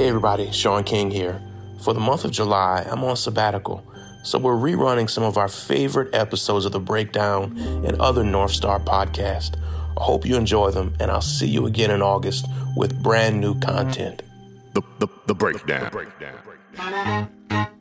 Hey everybody, Shaun King here. For the month of July, I'm on sabbatical, so we're rerunning some of our favorite episodes of The Breakdown and other North Star podcasts. I hope you enjoy them, and I'll see you again in August with brand new content. The, the, the breakdown. The breakdown.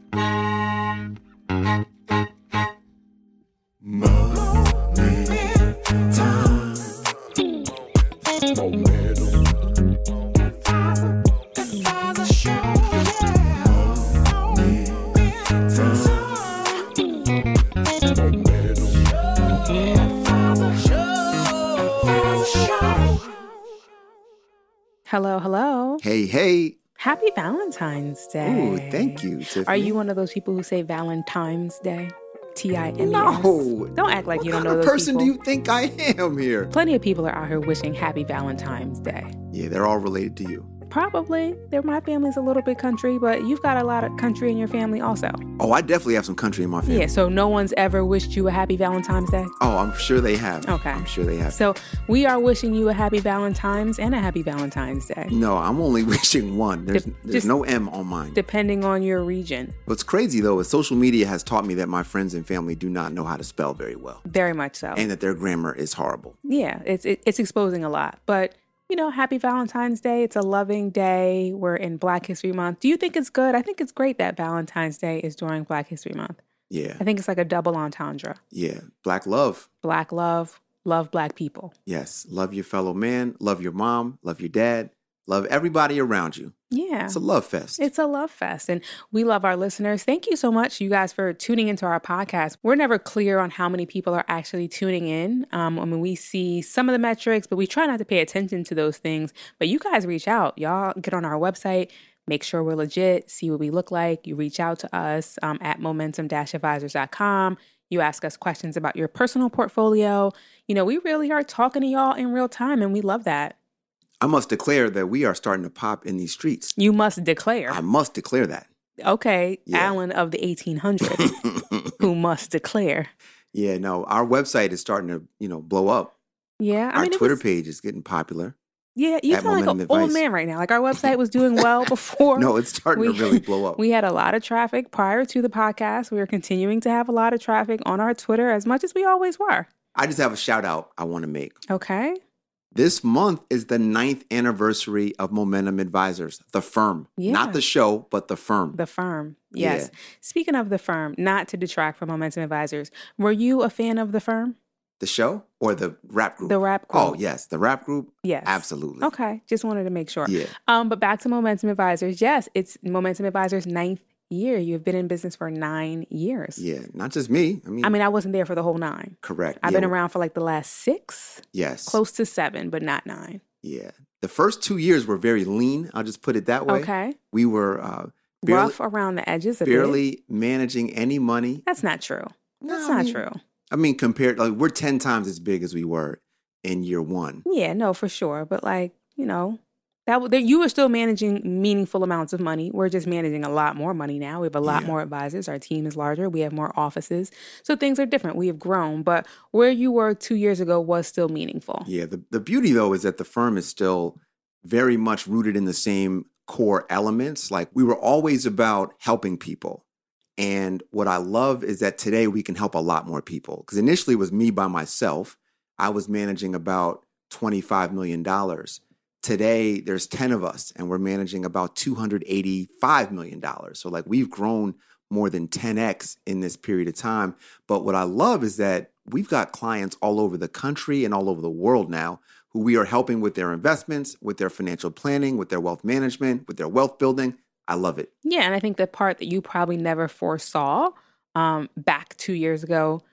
Hello, hello. Hey, hey. Happy Valentine's Day. Ooh, thank you, Tiffany. Are you one of those people who say Valentine's Day? T I N E S. No. Don't act like what you don't know those person people. do you think I am here? Plenty of people are out here wishing Happy Valentine's Day. Yeah, they're all related to you. Probably. They're, my family's a little bit country, but you've got a lot of country in your family also. Oh, I definitely have some country in my family. Yeah, so no one's ever wished you a Happy Valentine's Day? Oh, I'm sure they have. Okay. I'm sure they have. So we are wishing you a Happy Valentine's and a Happy Valentine's Day, no, I'm only wishing one. There's, Dep- there's no M on mine. depending on your region. What's crazy though is social media has taught me that my friends and family do not know how to spell very well, Very much so. and that their grammar is horrible. yeah, it's it, it's exposing a lot. But you know, happy Valentine's Day. It's a loving day. We're in Black History Month. Do you think it's good? I think it's great that Valentine's Day is during Black History Month. Yeah, I think it's like a double entendre. yeah. Black love. Black love, love black people. Yes, love your fellow man, love your mom, love your dad, love everybody around you. Yeah. It's a love fest. It's a love fest. And we love our listeners. Thank you so much, you guys, for tuning into our podcast. We're never clear on how many people are actually tuning in. Um, I mean, we see some of the metrics, but we try not to pay attention to those things. But you guys reach out. Y'all get on our website, make sure we're legit, see what we look like. You reach out to us um, at momentum advisors.com. You ask us questions about your personal portfolio. You know, we really are talking to y'all in real time, and we love that. I must declare that we are starting to pop in these streets. You must declare. I must declare that. Okay, Yeah. Alan of the 1800s, who must declare. yeah, no, our website is starting to, you know, blow up. Yeah, I our mean, Twitter was- page is getting popular. Yeah, you sound like an old man right now. Like our website was doing well before. No, it's starting to really blow up. We had a lot of traffic prior to the podcast. We are continuing to have a lot of traffic on our Twitter as much as we always were. I just have a shout out I want to make. Okay. This month is the ninth anniversary of Momentum Advisors, the firm. Yeah. Not the show, but the firm. The firm. Yes. Yeah. Speaking of the firm, not to detract from Momentum Advisors, were you a fan of the firm? the show or the rap group? The rap group. Oh, yes. The rap group? Yes. Absolutely. Okay. Just wanted to make sure. Yeah. Um, but back to Momentum Advisors. Yes, it's Momentum Advisors' ninth year. You've been in business for nine years. Yeah. Not just me. I mean, I mean, I wasn't there for the whole nine. correct. I've Yeah, been around for like the last six, Yes. close to seven, but not nine. Yeah. The first two years were very lean. I'll just put it that way. Okay. We were uh, barely, Rough around the edges a bit. barely managing any money. That's not true. That's I not mean, true. I mean, compared, like, we're 10 times as big as we were in year one. Yeah, no, for sure. But like, you know, that, that you were still managing meaningful amounts of money. We're just managing a lot more money now. We have a lot Yeah. more advisors. Our team is larger. We have more offices. So things are different. We have grown, but where you were two years ago was still meaningful. Yeah. The, the beauty, though, is that the firm is still very much rooted in the same core elements. Like, we were always about helping people. And what I love is that today we can help a lot more people. Because initially it was me by myself. I was managing about $25 million. Today there's 10 of us and we're managing about $285 million. So, like, we've grown more than 10x in this period of time. But what I love is that we've got clients all over the country and all over the world now who we are helping with their investments, with their financial planning, with their wealth management, with their wealth building. I love it. Yeah, and I think the part that you probably never foresaw um, back two years ago,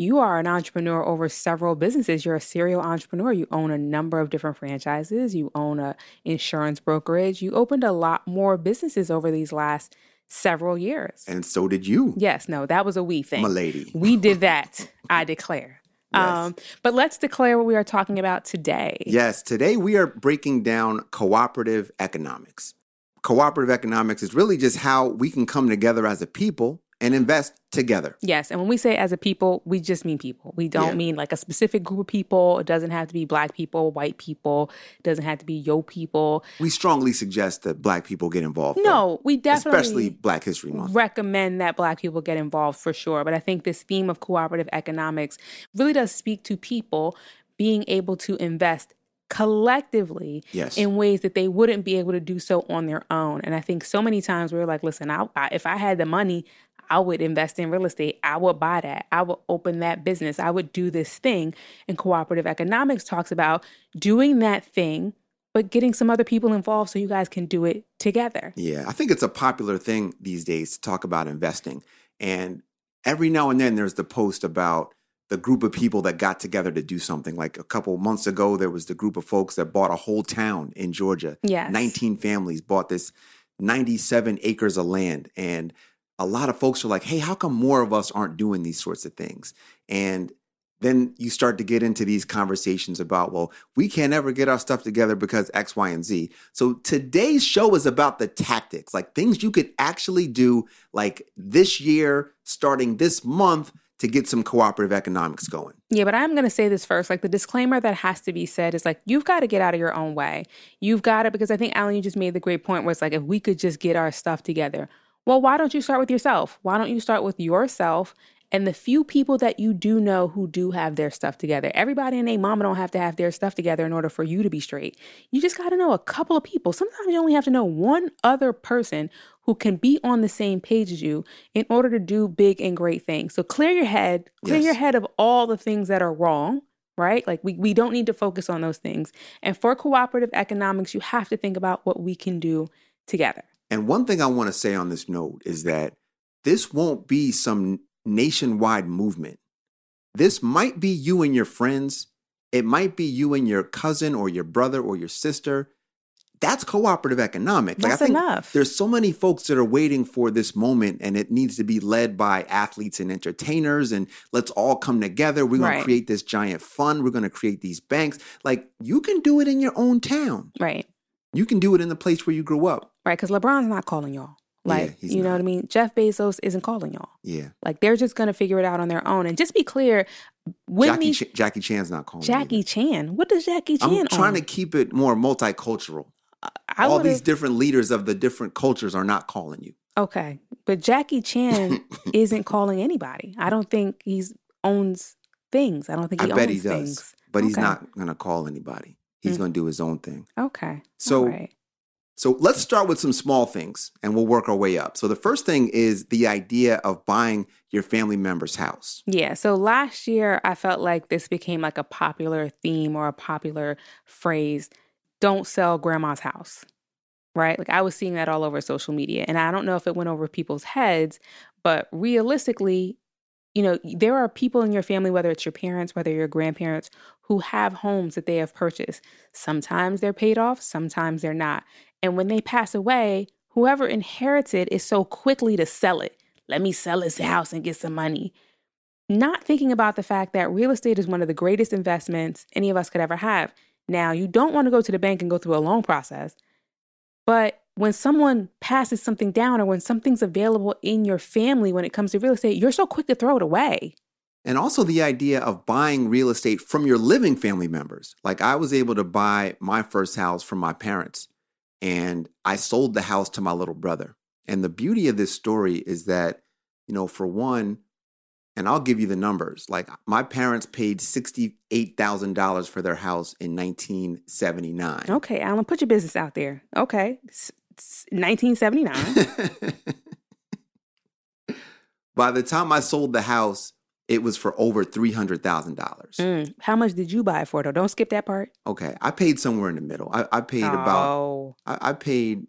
you are an entrepreneur over several businesses. You're a serial entrepreneur. You own a number of different franchises. You own a insurance brokerage. You opened a lot more businesses over these last several years. And so did you. Yes, no, that was a we thing. My lady. We did that, I declare. Yes. Um, but let's declare what we are talking about today. Yes, today we are breaking down cooperative economics. Cooperative economics is really just how we can come together as a people and invest together. Yes, and when we say as a people, we just mean people. We don't Yeah. mean like a specific group of people. It doesn't have to be black people, white people. It doesn't have to be yo people. We strongly suggest that black people get involved. though, No, we definitely especially Black History Month. recommend that black people get involved for sure. But I think this theme of cooperative economics really does speak to people being able to invest collectively Yes. in ways that they wouldn't be able to do so on their own. And I think so many times we're like, listen, I, I, if I had the money, I would invest in real estate. I would buy that. I would open that business. I would do this thing. And cooperative economics talks about doing that thing, but getting some other people involved so you guys can do it together. Yeah, I think it's a popular thing these days to talk about investing. And every now and then there's the post about the group of people that got together to do something. Like a couple months ago, there was the group of folks that bought a whole town in Georgia. Yes. 19 families bought this 97 acres of land. And a lot of folks are like, hey, how come more of us aren't doing these sorts of things? And then you start to get into these conversations about, well, we can't ever get our stuff together because X, Y, and Z. So today's show is about the tactics, like things you could actually do, like this year, starting this month, to get some cooperative economics going. Yeah, but I'm going to say this first. Like the disclaimer that has to be said is like, you've got to get out of your own way. You've got to, because I think Alan, you just made the great point where it's like, if we could just get our stuff together. Well, why don't you start with yourself? Why don't you start with yourself and the few people that you do know who do have their stuff together? Everybody and their mama don't have to have their stuff together in order for you to be straight. You just got to know a couple of people. Sometimes you only have to know one other person who can be on the same page as you in order to do big and great things. So clear your head, clear Yes. your head of all the things that are wrong, right? Like we, we don't need to focus on those things. And for cooperative economics, you have to think about what we can do together. And one thing I want to say on this note is that this won't be some nationwide movement. This might be you and your friends. It might be you and your cousin or your brother or your sister. That's cooperative economics. That's I think enough. there's so many folks that are waiting for this moment and it needs to be led by athletes and entertainers and let's all come together. We're going Right. to create this giant fund. We're going to create these banks. Like you can do it in your own town. Right. You can do it in the place where you grew up. Right. Because LeBron's not calling y'all. Like, he's you know not. what I mean? Jeff Bezos isn't calling y'all. Yeah. Like, they're just going to figure it out on their own. And just be clear, when Jackie, these, Ch- Jackie Chan's not calling. Jackie either. Chan, what does Jackie Chan I'm trying own? to keep it more multicultural. I All would've- these different leaders of the different cultures are not calling you. Okay. But Jackie Chan isn't calling anybody. I don't think he owns things. I don't think I he bet owns he does, things. but he's not going to call anybody. He's Mm. going to do his own thing. Okay. So- right. So let's start with some small things and we'll work our way up. So the first thing is the idea of buying your family member's house. Yeah. So last year, I felt like this became like a popular theme or a popular phrase don't sell grandma's house. Right. Like I was seeing that all over social media. And I don't know if it went over people's heads, but realistically, you know, there are people in your family, whether it's your parents, whether your grandparents, who have homes that they have purchased. Sometimes they're paid off, sometimes they're not. And when they pass away, whoever inherits it is so quickly to sell it. Let me sell this house and get some money. Not thinking about the fact that real estate is one of the greatest investments any of us could ever have. Now, you don't want to go to the bank and go through a loan process, but when someone passes something down or when something's available in your family when it comes to real estate, you're so quick to throw it away. And also the idea of buying real estate from your living family members. Like I was able to buy my first house from my parents and I sold the house to my little brother. And the beauty of this story is that, you know, for one, and I'll give you the numbers. Like my parents paid $68,000 for their house in 1979. Okay, Alan, put your business out there. Okay, 1979. By the time I sold the house, it was for over $300,000. Mm, How much did you buy it for? Though? Don't skip that part. Okay, I paid somewhere in the middle. I, I paid about Oh, I, I paid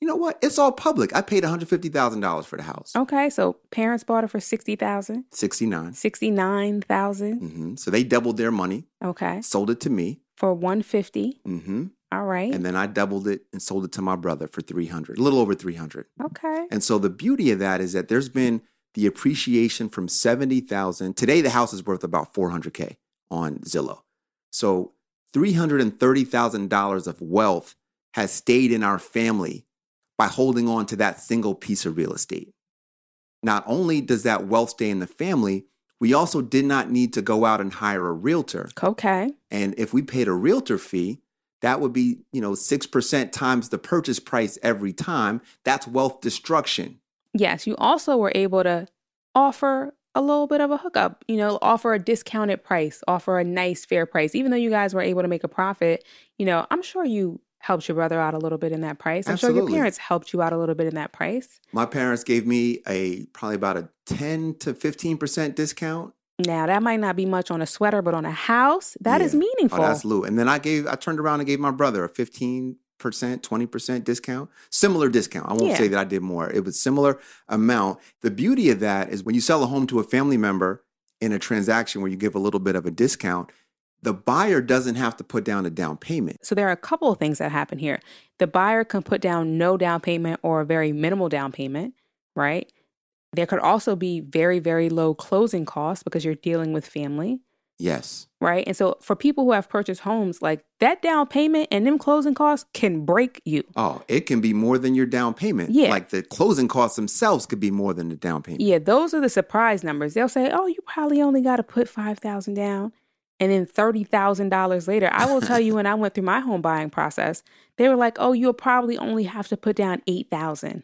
You know what? It's all public. I paid $150,000 for the house. Okay, so parents bought it for 60,000, 69. 69,000. hmm So they doubled their money, Okay. sold it to me. For 150. hmm All right. And then I doubled it and sold it to my brother for 300, a little over 300. okay. And so the beauty of that is that there's been the appreciation from 70,000. Today the house is worth about 400k on Zillow. So $330,000 of wealth has stayed in our family by holding on to that single piece of real estate. Not only does that wealth stay in the family, we also did not need to go out and hire a realtor. Okay. And if we paid a realtor fee, that would be, you know, 6% times the purchase price every time. That's wealth destruction. Yes, you also were able to offer a little bit of a hookup, you know, offer a discounted price, offer a nice fair price. Even though you guys were able to make a profit, you know, I'm sure you helped your brother out a little bit in that price. I'm sure your parents helped you out a little bit in that price. My parents gave me a probably about a 10 to 15% discount. Now, that might not be much on a sweater, but on a house, that is Yeah. Oh, meaningful. Oh, that's Lou. And then I gave I turned around and gave my brother a 15%, 20% discount. Similar discount. I won't Yeah. say that I did more. It was similar amount. The beauty of that is when you sell a home to a family member in a transaction where you give a little bit of a discount, the buyer doesn't have to put down a down payment. So there are a couple of things that happen here. The buyer can put down no down payment or a very minimal down payment, right? There could also be very, very low closing costs because you're dealing with family, Yes. right? And so for people who have purchased homes, like that down payment and them closing costs can break you. Oh, it can be more than your down payment. Yeah. Like the closing costs themselves could be more than the down payment. Yeah, those are the surprise numbers. They'll say, "Oh, you probably only got to put 5,000 down." And then $30,000 later, I will tell you when I went through my home buying process, they were like, "Oh, you'll probably only have to put down 8,000."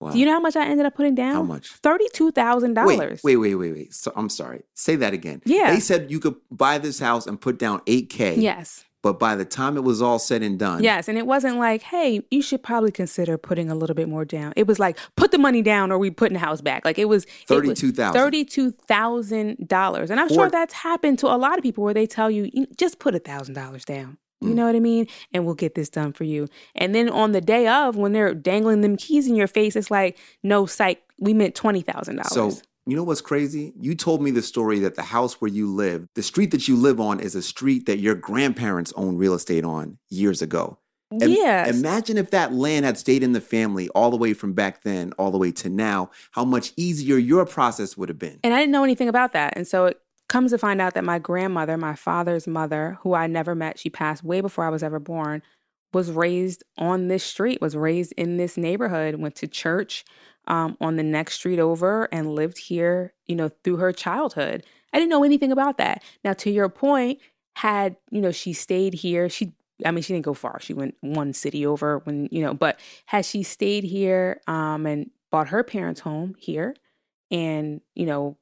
Wow. Do you know how much I ended up putting down? How much? Thirty-two thousand dollars. wait, wait, wait, wait. So I'm sorry. Say that again. Yeah. They said you could buy this house and put down 8K. Yes. But by the time it was all said and done, Yes. And it wasn't like, hey, you should probably consider putting a little bit more down. It was like, put the money down or we putting the house back. Like it was 32,000. Thirty-two thousand dollars. And I'm For- sure that's happened to a lot of people where they tell you, "You- just put a thousand dollars down. You know what I mean? And we'll get this done for you. And then on the day of, when they're dangling them keys in your face, it's like, no, psych, we meant $20,000. So, dollars. you know what's crazy? You told me the story that the house where you live, the street that you live on is a street that your grandparents owned real estate on years ago. Yes. Imagine if that land had stayed in the family all the way from back then, all the way to now, how much easier your process would have been. And I didn't know anything about that. And so it comes to find out that my grandmother, my father's mother, who I never met, she passed way before I was ever born, was raised on this street, was raised in this neighborhood, went to church um, on the next street over and lived here, you know, through her childhood. I didn't know anything about that. Now, to your point, had, you know, she stayed here, she I mean, she didn't go far. She went one city over when, you know, but had she stayed here um, and bought her parents' home here and, you know,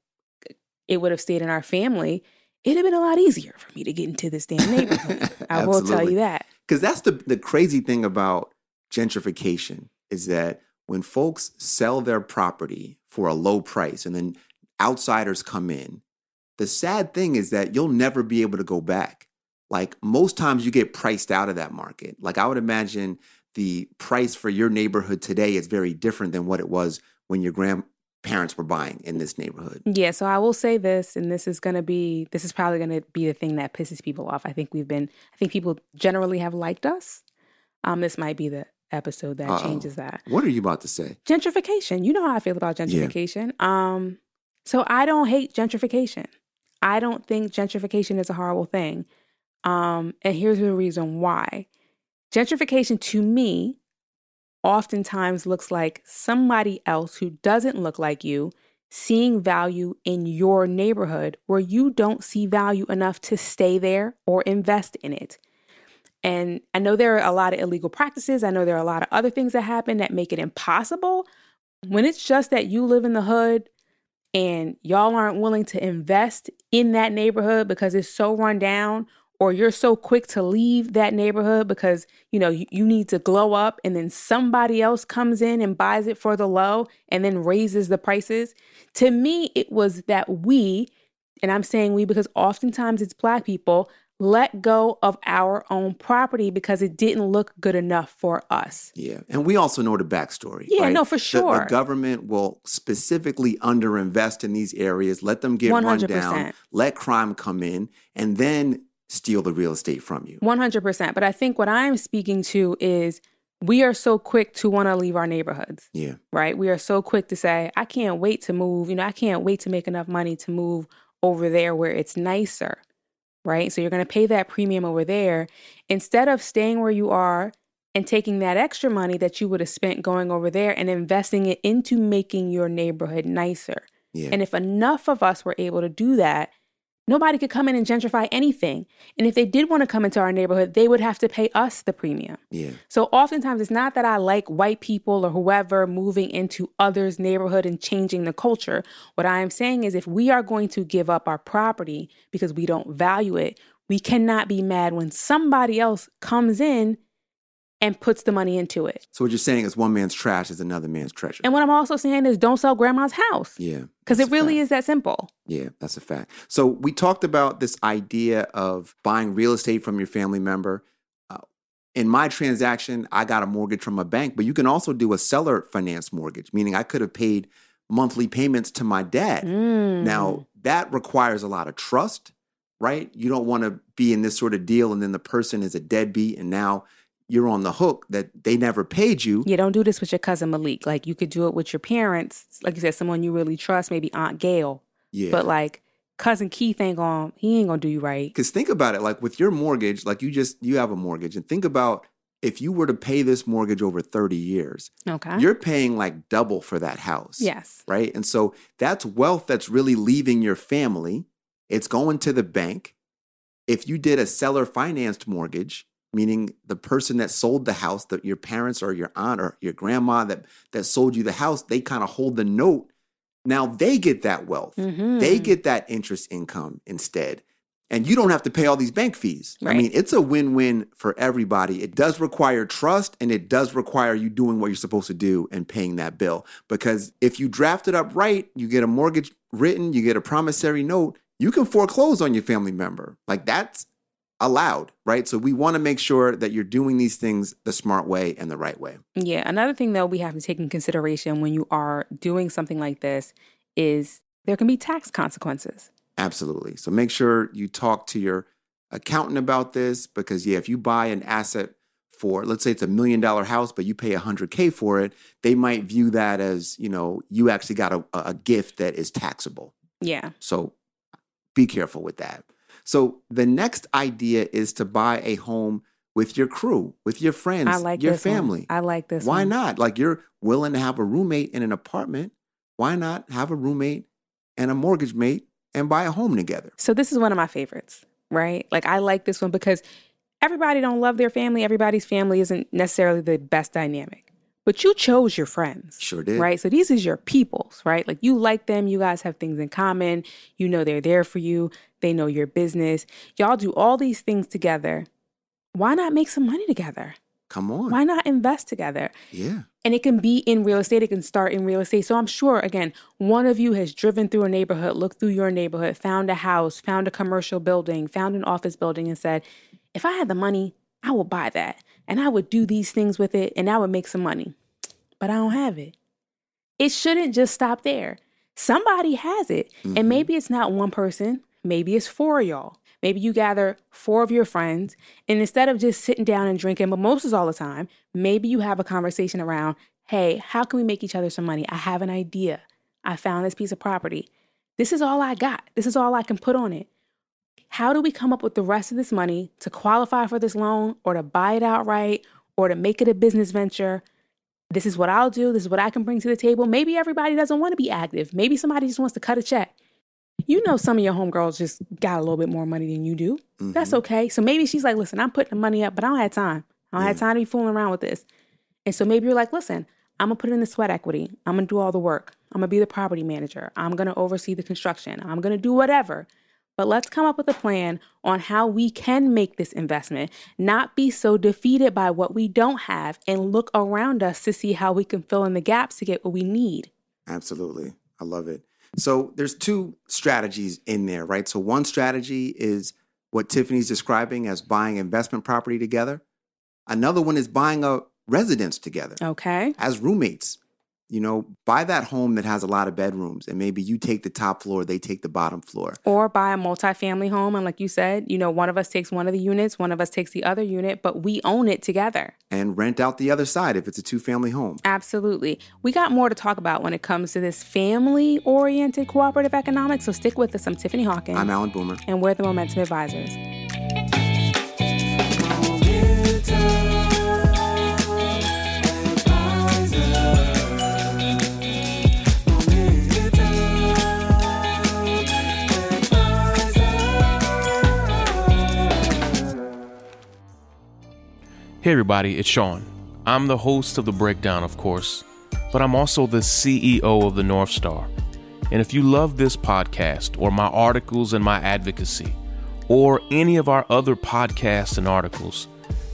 it would have stayed in our family, it'd have been a lot easier for me to get into this damn neighborhood. I will tell you that. Because that's the, the crazy thing about gentrification is that when folks sell their property for a low price and then outsiders come in, the sad thing is that you'll never be able to go back. Like most times you get priced out of that market. Like I would imagine the price for your neighborhood today is very different than what it was when your grandparents were buying in this neighborhood. Yeah, so I will say this, and this is gonna be this is probably gonna be the thing that pisses people off. I think we've been I think people generally have liked us. Um, this might be the episode that Uh-oh. changes that. What are you about to say? gentrification. You know how I feel about Yeah. gentrification. Um, so I don't hate gentrification. I don't think gentrification is a horrible thing. Um, and here's the reason why. Gentrification to me oftentimes looks like somebody else who doesn't look like you seeing value in your neighborhood where you don't see value enough to stay there or invest in it. And I know there are a lot of illegal practices. I know there are a lot of other things that happen that make it impossible. When it's just that you live in the hood and y'all aren't willing to invest in that neighborhood because it's so run down, or you're so quick to leave that neighborhood because you know you, you need to glow up and then somebody else comes in and buys it for the low and then raises the prices. To me, it was that we, and I'm saying we because oftentimes it's black people, let go of our own property because it didn't look good enough for us. Yeah. And we also know the backstory. Yeah, right? no, for sure. The, government will specifically underinvest in these areas, let them get run 100%. down, let crime come in, and then steal the real estate from you. 100%. But I think what I'm speaking to is we are so quick to want to leave our neighborhoods, Yeah. right? We are so quick to say, I can't wait to move. You know, I can't wait to make enough money to move over there where it's nicer, right? So you're going to pay that premium over there instead of staying where you are and taking that extra money that you would have spent going over there and investing it into making your neighborhood nicer. Yeah. And if enough of us were able to do that, nobody could come in and gentrify anything. And if they did want to come into our neighborhood, they would have to pay us the premium. yeah. So oftentimes it's not that I like white people or whoever moving into others' neighborhood and changing the culture. What I am saying is if we are going to give up our property because we don't value it, we cannot be mad when somebody else comes in and puts the money into it. So what you're saying is one man's trash is another man's treasure. And what I'm also saying is don't sell grandma's house. yeah. Because it really fact. is that simple. Yeah, that's a fact. So we talked about this idea of buying real estate from your family member. Uh, in my transaction, I got a mortgage from a bank, but you can also do a seller finance mortgage, meaning I could have paid monthly payments to my dad. Mm. Now, that requires a lot of trust, right? You don't want to be in this sort of deal and then the person is a deadbeat and now you're on the hook that they never paid you. Yeah, don't do this with your cousin Malik. Like you could do it with your parents, like you said, someone you really trust, maybe Aunt Gail. Yeah. But like cousin Keith ain't gonna he ain't gonna do you right. Because think about it, like with your mortgage, like you just you have a mortgage, and think about if you were to pay this mortgage over 30 years, Okay. you're paying like double for that house. yes. Right. And so that's wealth that's really leaving your family. It's going to the bank. If you did a seller financed mortgage, meaning the person that sold the house, that your parents or your aunt or your grandma that that sold you the house, they kind of hold the note. Now they get that wealth. Mhm. They get that interest income instead. And you don't have to pay all these bank fees. I mean, it's a win win for everybody. It does require trust and it does require you doing what you're supposed to do and paying that bill. Because if you draft it up right, you get a mortgage written, you get a promissory note, you can foreclose on your family member. Like that's allowed, right? So we want to make sure that you're doing these things the smart way and the right way. Yeah. Another thing though we have to take in consideration when you are doing something like this is there can be tax consequences. Absolutely. So make sure you talk to your accountant about this because, yeah, if you buy an asset for, let's say it's a million dollar house, but you pay 100K for it, they might view that as, you know, you actually got a, a gift that is taxable. Yeah. So be careful with that. So the next idea is to buy a home with your crew, with your friends, I like your this one. family. I like this Why one. not? Like you're willing to have a roommate in an apartment. Why not have a roommate and a mortgage mate and buy a home together? So this is one of my favorites, right? Like I like this one because everybody don't love their family. Everybody's family isn't necessarily the best dynamic. But you chose your friends. Sure did. Right? So these is your peoples, right? Like you like them, you guys have things in common. You know they're there for you. They know your business. Y'all do all these things together. Why not make some money together? Come on. Why not invest together? Yeah. And it can be in real estate, it can start in real estate. So I'm sure, again, one of you has driven through a neighborhood, looked through your neighborhood, found a house, found a commercial building, found an office building, and said, if I had the money, I would buy that. And I would do these things with it and I would make some money. But I don't have it. It shouldn't just stop there. Somebody has it. Mhm. And maybe it's not one person, maybe it's four of y'all. Maybe you gather four of your friends, and instead of just sitting down and drinking mimosas all the time, maybe you have a conversation around, hey, how can we make each other some money? I have an idea. I found this piece of property. This is all I got. This is all I can put on it. How do we come up with the rest of this money to qualify for this loan or to buy it outright or to make it a business venture? This is what I'll do. This is what I can bring to the table. Maybe everybody doesn't want to be active. Maybe somebody just wants to cut a check. You know, some of your homegirls just got a little bit more money than you do. Mm-hmm. That's okay. So maybe she's like, listen, I'm putting the money up, but I don't have time. I don't have time to be fooling around with this. And so maybe you're like, listen, I'm gonna put it in the sweat equity. I'm gonna do all the work. I'm gonna be the property manager. I'm gonna oversee the construction. I'm gonna do whatever. But let's come up with a plan on how we can make this investment, not be so defeated by what we don't have, and look around us to see how we can fill in the gaps to get what we need. Absolutely. I love it. So there's two strategies in there, right? So one strategy is what Tiffany's describing as buying investment property together. Another one is buying a residence together Okay. as roommates. You know, buy that home that has a lot of bedrooms and maybe you take the top floor, they take the bottom floor. Or buy a multifamily home. And like you said, you know, one of us takes one of the units, one of us takes the other unit, but we own it together. and rent out the other side if it's a two family home. Absolutely. We got more to talk about when it comes to this family oriented cooperative economics. So stick with us. I'm Tiffany Hawkins. I'm Alan Boomer. and we're the Momentum Advisors. Hey, everybody, it's Shaun. I'm the host of The Breakdown, of course, but I'm also the CEO of the North Star. And if you love this podcast, or my articles and my advocacy, or any of our other podcasts and articles,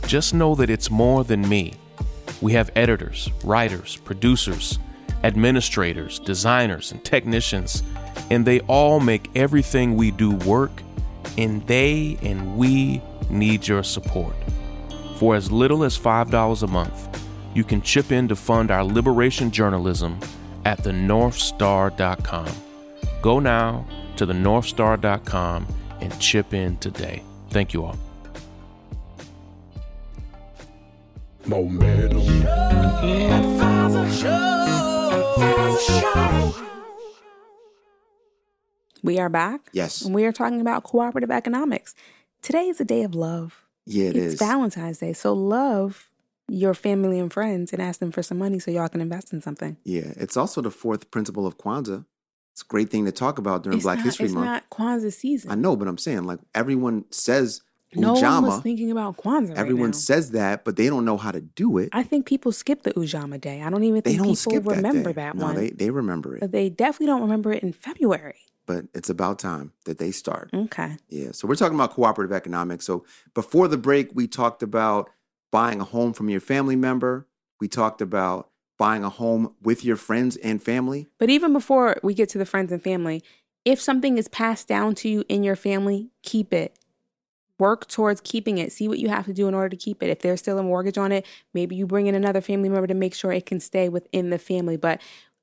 just know that it's more than me. We have editors, writers, producers, administrators, designers, and technicians, and they all make everything we do work, and they and we need your support. For as little as $5 a month, you can chip in to fund our liberation journalism at thenorthstar.com. Go now to thenorthstar.com and chip in today. Thank you all. Momentum. We are back. Yes. And we are talking about cooperative economics. Today is a day of love. Yeah, it it's is. Valentine's Day. So love your family and friends and ask them for some money so y'all can invest in something. Yeah, it's also the fourth principle of Kwanzaa. It's a great thing to talk about during it's Black not, History it's Month. not Kwanzaa season. I know, but I'm saying like everyone says no one was thinking about Kwanzaa. right everyone now. says that, but they don't know how to do it. I think people skip the Ujamaa Day. I don't even they think don't people remember that, that, day. one. They they remember it. but they definitely don't remember it in February. But it's about time that they start. Okay. Yeah. So we're talking about cooperative economics. So before the break, we talked about buying a home from your family member. We talked about buying a home with your friends and family. But even before we get to the friends and family, if something is passed down to you in your family, keep it. Work towards keeping it. See what you have to do in order to keep it. If there's still a mortgage on it, maybe you bring in another family member to make sure it can stay within the family. But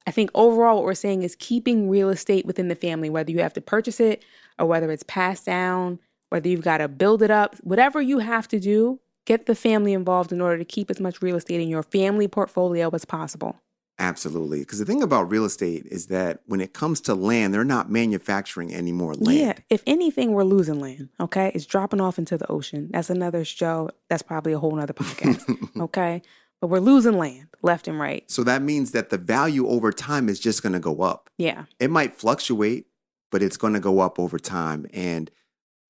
I think overall, what we're saying is keeping real estate within the family, whether you have to purchase it or whether it's passed down, whether you've got to build it up, whatever you have to do, get the family involved in order to keep as much real estate in your family portfolio as possible. Absolutely. Because the thing about real estate is that when it comes to land, they're not manufacturing any more land. Yeah. If anything, we're losing land. Okay. It's dropping off into the ocean. That's another show. That's probably a whole nother podcast. okay. But we're losing land left and right. So that means that the value over time is just going to go up. Yeah. It might fluctuate, but it's going to go up over time. And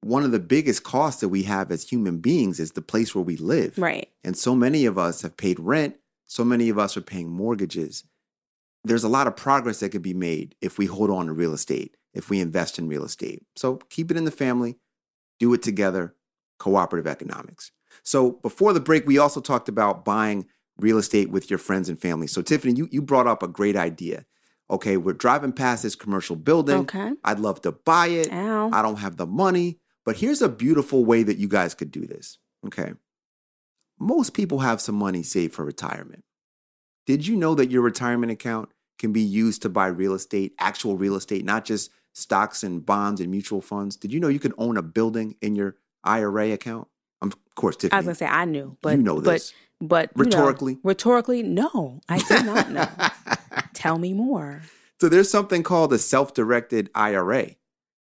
one of the biggest costs that we have as human beings is the place where we live. Right. And so many of us have paid rent. So many of us are paying mortgages. There's a lot of progress that could be made if we hold on to real estate, if we invest in real estate. So keep it in the family, do it together, cooperative economics. So before the break, we also talked about buying real estate with your friends and family. So Tiffany, you, you brought up a great idea. Okay, we're driving past this commercial building. Okay. I'd love to buy it. Ow. I don't have the money, but here's a beautiful way that you guys could do this. Okay. Most people have some money saved for retirement. Did you know that your retirement account can be used to buy real estate, actual real estate, not just stocks and bonds and mutual funds? Did you know you could own a building in your IRA account? Um, of course, Tiffany. I was gonna say I knew, but you know this. but but you know, Rhetorically? rhetorically, no, I did not know. Tell me more. So there's something called a self-directed IRA.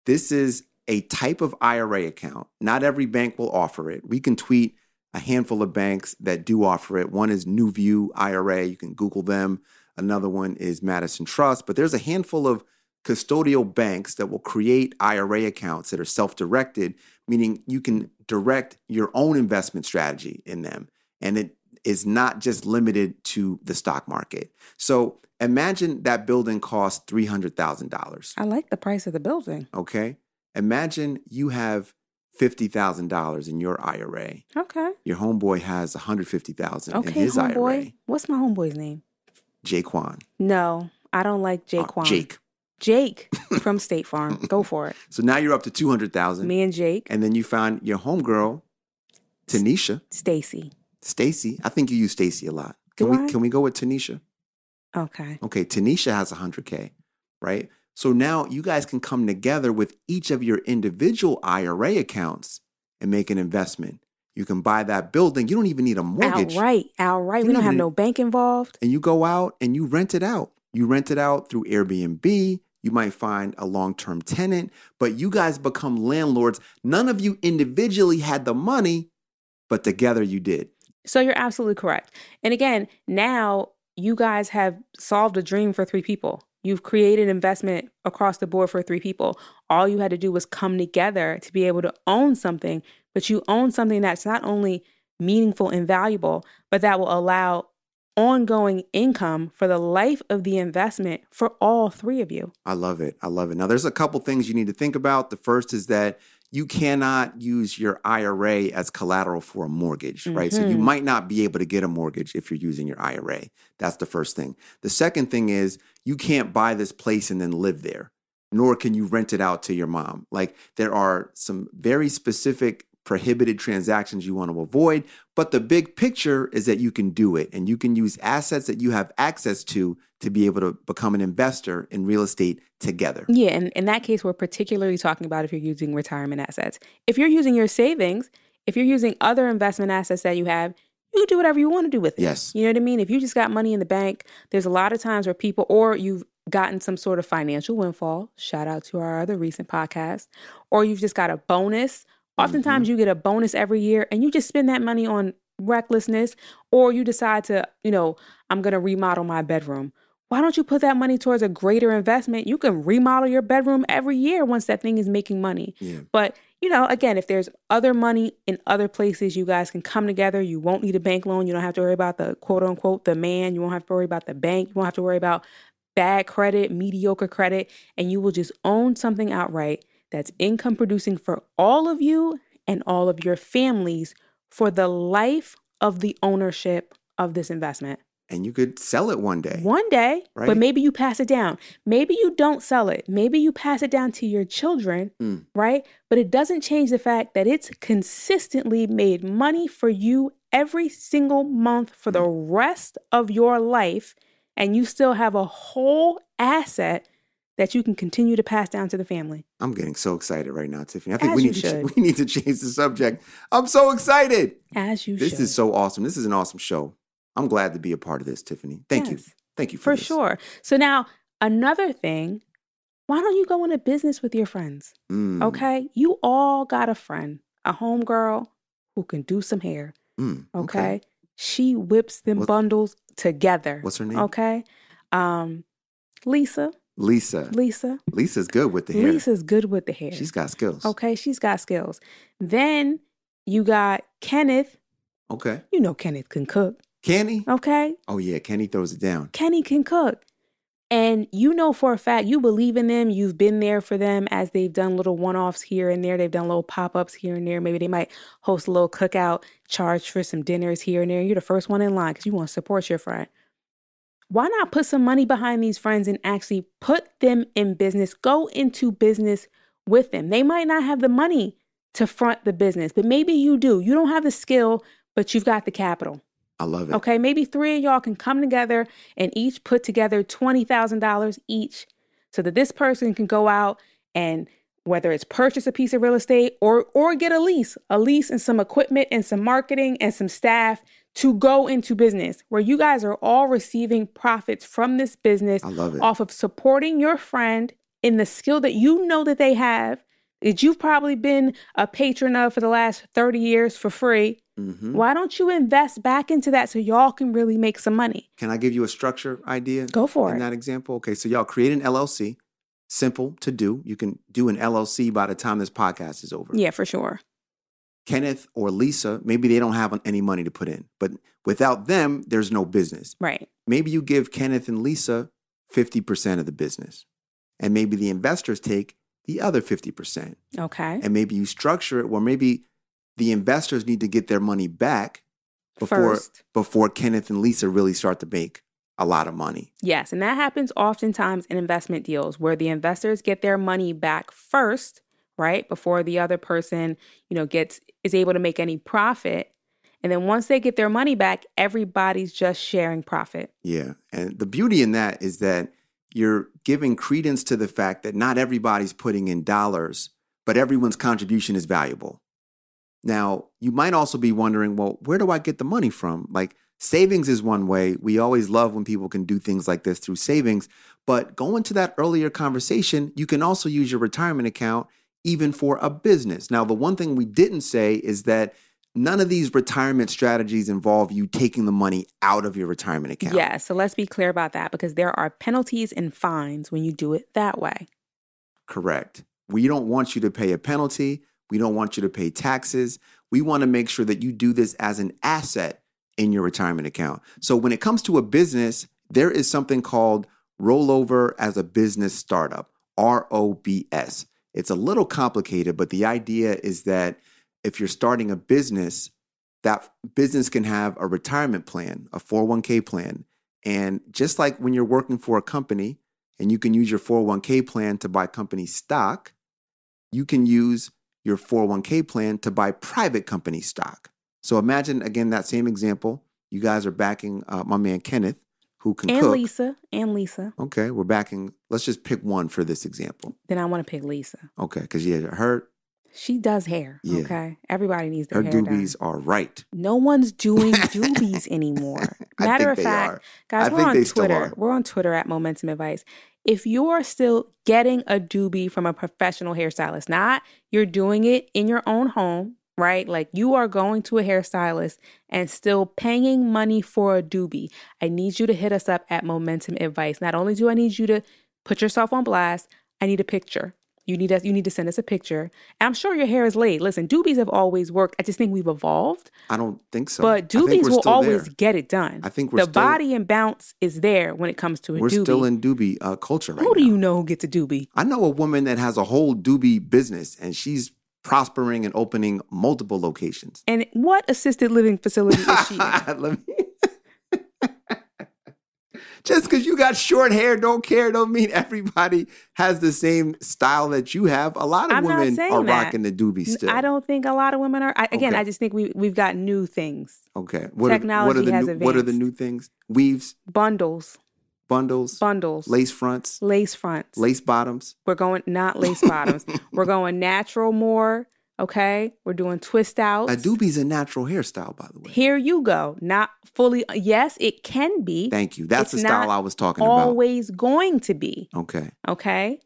This is a type of IRA account. Not every bank will offer it. We can tweet a handful of banks that do offer it. One is NuView IRA. You can Google them. Another one is Madison Trust. But there's a handful of custodial banks that will create IRA accounts that are self-directed, meaning you can direct your own investment strategy in them. And it is not just limited to the stock market. So imagine that building costs $300,000. I like the price of the building. Okay. Imagine you have $50,000 in your IRA. Okay. Your homeboy has 150,000 in his homeboy. IRA. What's my homeboy's name? Jaquan. No, I don't like Uh, Jaquan. Jake. Jake from State Farm. Go for it. So now you're up to 200,000. Me and Jake, And then you found your homegirl, Tanisha, Stacy. Stacy. I think you use Stacy a lot. Can Do we I? can we go with Tanisha? Okay. Okay, Tanisha has 100K, right? So now you guys can come together with each of your individual IRA accounts and make an investment. You can buy that building. You don't even need a mortgage. Outright. Outright. You We don't have even- no bank involved. And you go out and you rent it out. You rent it out through Airbnb. You might find a long term tenant, but you guys become landlords. None of you individually had the money, but together you did. So you're absolutely correct. And again, now you guys have solved a dream for three people. You've created investment across the board for three people. All you had to do was come together to be able to own something, but you own something that's not only meaningful and valuable, but that will allow ongoing income for the life of the investment for all three of you. I love it. I love it. Now, there's a couple things you need to think about. The first is that you cannot use your IRA as collateral for a mortgage, right? So you Mhm. might not be able to get a mortgage if you're using your IRA. That's the first thing. The second thing is you can't buy this place and then live there, nor can you rent it out to your mom. Like there are some very specific prohibited transactions you want to avoid, but the big picture is that you can do it and you can use assets that you have access to to be able to become an investor in real estate together. Yeah, and in that case, we're particularly talking about if you're using retirement assets. If you're using your savings, if you're using other investment assets that you have, you can do whatever you want to do with it. Yes. You know what I mean? If you just got money in the bank, there's a lot of times where people, or you've gotten some sort of financial windfall, shout out to our other recent podcast, or you've just got a bonus. Oftentimes mm-hmm. you get a bonus every year and you just spend that money on recklessness, or you decide to, you know, I'm going to remodel my bedroom. Why don't you put that money towards a greater investment? You can remodel your bedroom every year once that thing is making money. Yeah. But, you know, again, if there's other money in other places, you guys can come together. You won't need a bank loan. You don't have to worry about the quote unquote the man. You won't have to worry about the bank. You won't have to worry about bad credit, mediocre credit, and you will just own something outright that's income producing for all of you and all of your families for the life of the ownership of this investment. And you could sell it one day. One day, Right. but maybe you pass it down. Maybe you don't sell it. Maybe you pass it down to your children, Mm. right? But it doesn't change the fact that it's consistently made money for you every single month for the rest of your life. And you still have a whole asset that you can continue to pass down to the family. I'm getting so excited right now, Tiffany. I think As we need to we need to change the subject. I'm so excited. As you This should. is so awesome. This is an awesome show. I'm glad to be a part of this, Tiffany. Thank you. Thank you for, For this. sure. So now another thing, why don't you go into business with your friends? Mm, Okay. You all got a friend, a homegirl who can do some hair. mm, Okay. She whips them What- bundles together. What's her name? Okay. Um, Lisa. Lisa. Lisa. Lisa's good with the hair. Lisa's good with the hair. She's got skills. okay. She's got skills. Then you got Kenneth. Okay. You know Kenneth can cook. Kenny? Okay. Oh yeah, Kenny throws it down. Kenny can cook. And you know for a fact, you believe in them. You've been there for them as they've done little one offs here and there. They've done little pop ups here and there. Maybe they might host a little cookout, charge for some dinners here and there. You're the first one in line because you want to support your friend. Why not put some money behind these friends and actually put them in business? Go into business with them. They might not have the money to front the business, but maybe you do. You don't have the skill, but you've got the capital. I love it. Okay, maybe three of y'all can come together and each put together $20,000 each so that this person can go out and whether it's purchase a piece of real estate or or get a lease, a lease and some equipment and some marketing and some staff to go into business where you guys are all receiving profits from this business I love it. off of supporting your friend in the skill that you know that they have that you've probably been a patron of for the last 30 years for free. Mhm. Why don't you invest back into that so y'all can really make some money? Can I give you a structure idea? Go for in it. In that example. Okay, so y'all create an LLC. Simple to do. You can do an LLC by the time this podcast is over. Yeah, for sure. Kenneth or Lisa, maybe they don't have any money to put in, but without them, there's no business. Right. Maybe you give Kenneth and Lisa 50% of the business, and maybe the investors take the other 50%. Okay. And maybe you structure it where maybe the investors need to get their money back before First. before Kenneth and Lisa really start to make a lot of money. Yes, and that happens oftentimes in investment deals where the investors get their money back first, right? Before the other person, you know, gets is able to make any profit. And then once they get their money back, everybody's just sharing profit. Yeah. And the beauty in that is that you're giving credence to the fact that not everybody's putting in dollars, but everyone's contribution is valuable. Now, you might also be wondering, well, where do I get the money from? Like, savings is one way. We always love when people can do things like this through savings. But going to that earlier conversation, you can also use your retirement account even for a business. Now, the one thing we didn't say is that none of these retirement strategies involve you taking the money out of your retirement account. Yeah, so let's be clear about that because there are penalties and fines when you do it that way. Correct. We don't want you to pay a penalty. We don't want you to pay taxes. We want to make sure that you do this as an asset in your retirement account. So when it comes to a business, there is something called rollover as a business startup, ROBS. It's a little complicated, but the idea is that if you're starting a business, that business can have a retirement plan, a 401k plan. And just like when you're working for a company and you can use your 401k plan to buy company stock, you can use your 401k plan to buy private company stock. So imagine again that same example. You guys are backing uh, my man Kenneth, who can And cook. Lisa, and Lisa. Okay, we're backing. Let's just pick one for this example. Then I want to pick Lisa. Okay, because yeah, her She does hair. Yeah. Okay. Everybody needs their her hair doobies done. are right. No one's doing doobies anymore. Matter of fact, are. guys, I we're on Twitter. We're on Twitter at Momentum Advice. If you're still getting a doobie from a professional hairstylist, not you're doing it in your own home, right? Like you are going to a hairstylist and still paying money for a doobie. I need you to hit us up at Momentum Advice. Not only do I need you to put yourself on blast, I need a picture. You need us. You need to send us a picture. And I'm sure your hair is laid. Listen, doobies have always worked. I just think we've evolved. I don't think so. But doobies will always there. get it done. I think we're the still- body and bounce is there when it comes to a We're doobie. still in doobie uh, culture right Who do now. you know who gets a doobie? I know a woman that has a whole doobie business, and she's prospering and opening multiple locations. And what assisted living facility is she in? Let me. Just because you got short hair, don't care, don't mean everybody has the same style that you have. A lot of I'm women are that. rocking the doobie still. I don't think a lot of women are. I, again, Okay. I just think we we've got new things, Okay. What are, what Technology are the has new, What are the new things? Weaves, bundles, bundles, bundles, lace fronts, lace fronts. lace bottoms. We're going not lace bottoms. We're going natural more. Okay, we're doing twist outs. A doobie's a natural hairstyle, by the way. Here you go. Not fully. Yes, it can be. Thank you. That's It's the style I was talking about. Always going to be. Okay. Okay.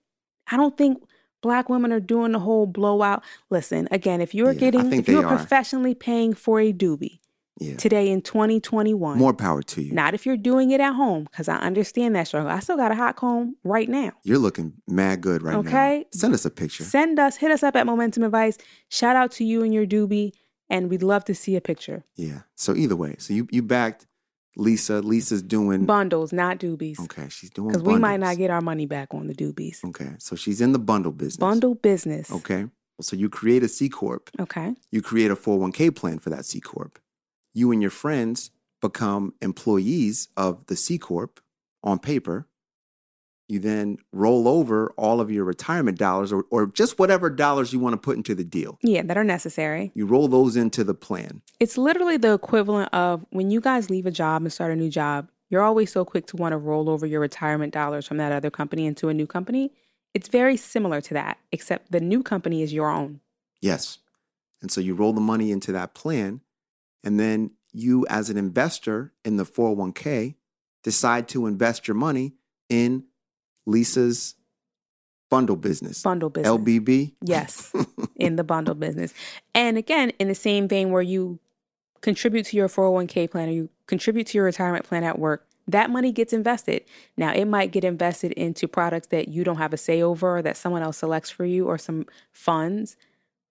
I don't think black women are doing the whole blowout. Listen, again, if you're Yeah, getting, if you're are. professionally paying for a doobie Yeah. today in 2021, More power to you. not if you're doing it at home, because I understand that struggle. I still got a hot comb right now. You're looking mad good right now. Okay. Send us a picture. Send us, hit us up at Momentum Advice. Shout out to you and your doobie, and we'd love to see a picture. Yeah. So either way, so you you backed Lisa. Lisa's doing Bundles, not doobies. okay. She's doing Because we might not get our money back on the doobies. Okay. So she's in the bundle business. Bundle business. Okay. So you create a C corp. Okay. You create a 401k plan for that C corp. You and your friends become employees of the C corp on paper. You then roll over all of your retirement dollars or, or just whatever dollars you want to put into the deal. Yeah, that are necessary. You roll those into the plan. It's literally the equivalent of when you guys leave a job and start a new job, you're always so quick to want to roll over your retirement dollars from that other company into a new company. It's very similar to that, except the new company is your own. Yes. And so you roll the money into that plan. And then you, as an investor in the 401k, decide to invest your money in Lisa's bundle business. Bundle business. LBB? Yes, in the bundle business. And again, in the same vein where you contribute to your 401k plan or you contribute to your retirement plan at work, that money gets invested. Now, it might get invested into products that you don't have a say over or that someone else selects for you or some funds,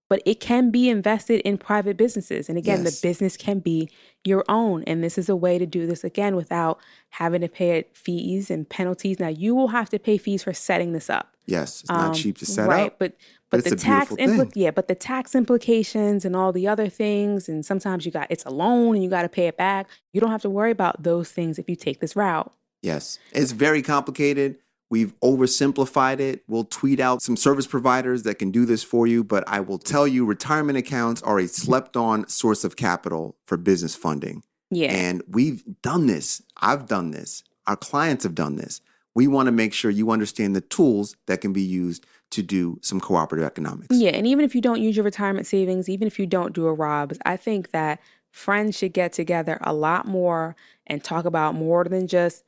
but it can be invested in private businesses. And again, Yes. the business can be your own. And this is a way to do this again without having to pay fees and penalties. Now, you will have to pay fees for setting this up. Yes, it's not Um, cheap to set right, up. but but but, the tax thing. yeah, but the tax implications and all the other things, and sometimes you got it's a loan and you got to pay it back. You don't have to worry about those things if you take this route. Yes. It's very complicated. We've oversimplified it. We'll tweet out some service providers that can do this for you, but I will tell you retirement accounts are a slept on source of capital for business funding. Yeah. And we've done this. I've done this. Our clients have done this. We want to make sure you understand the tools that can be used to do some cooperative economics. Yeah, and even if you don't use your retirement savings, even if you don't do a ROBS, I think that friends should get together a lot more and talk about more than just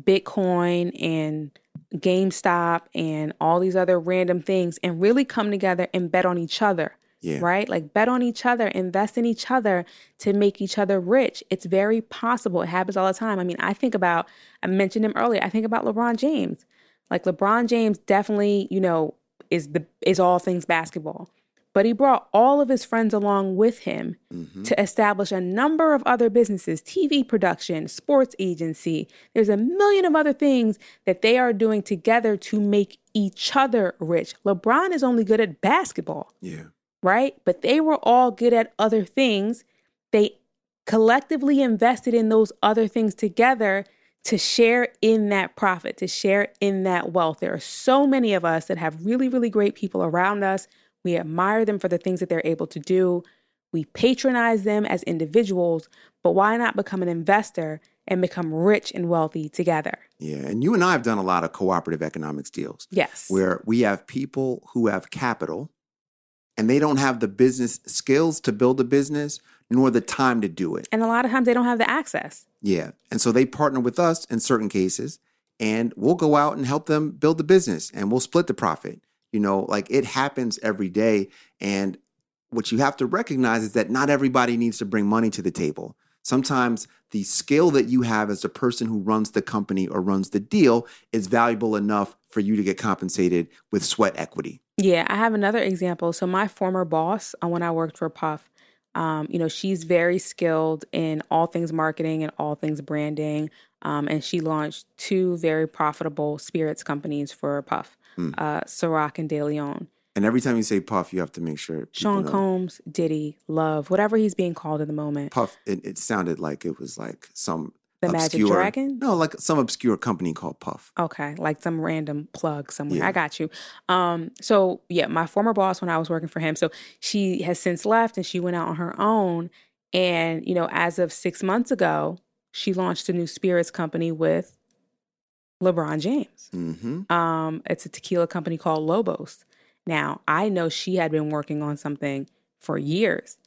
Bitcoin and GameStop and all these other random things and really come together and bet on each other. Yeah. Right? Like bet on each other, invest in each other to make each other rich. It's very possible. It happens all the time. I mean, I think about, I mentioned him earlier, I think about LeBron James. Like LeBron James definitely, you know, is the is all things basketball. But he brought all of his friends along with him Mm-hmm. to establish a number of other businesses, TV production, sports agency. There's a million of other things that they are doing together to make each other rich. LeBron is only good at basketball Yeah. right? But they were all good at other things. They collectively invested in those other things together to share in that profit, to share in that wealth. There are so many of us that have really, really great people around us. We admire them for the things that they're able to do. We patronize them as individuals, but why not become an investor and become rich and wealthy together? Yeah. And you and I have done a lot of cooperative economics deals Yes. where we have people who have capital and they don't have the business skills to build a business nor the time to do it. and a lot of times they don't have the access. Yeah. And so they partner with us in certain cases and we'll go out and help them build the business and we'll split the profit. You know, like it happens every day. And what you have to recognize is that not everybody needs to bring money to the table. Sometimes the skill that you have as a person who runs the company or runs the deal is valuable enough for you to get compensated with sweat equity. Yeah, I have another example. So my former boss, uh, when I worked for Puff, um, you know, she's very skilled in all things marketing and all things branding, um, and she launched two very profitable spirits companies for Puff, Hmm. uh, Ciroc and De Leon. And every time you say Puff, you have to make sure. Sean. Combs, Diddy, Love, whatever he's being called in the moment. Puff, it, it sounded like it was like some The Magic obscure, Dragon? No, like some obscure company called Puff. Okay, like some random plug somewhere. Yeah. I got you. Um, so yeah, my former boss when I was working for him, so she has since left and she went out on her own. And you know, as of six months ago, she launched a new spirits company with LeBron James. hmm Um, it's a tequila company called Lobos. Now, I know she had been working on something for years.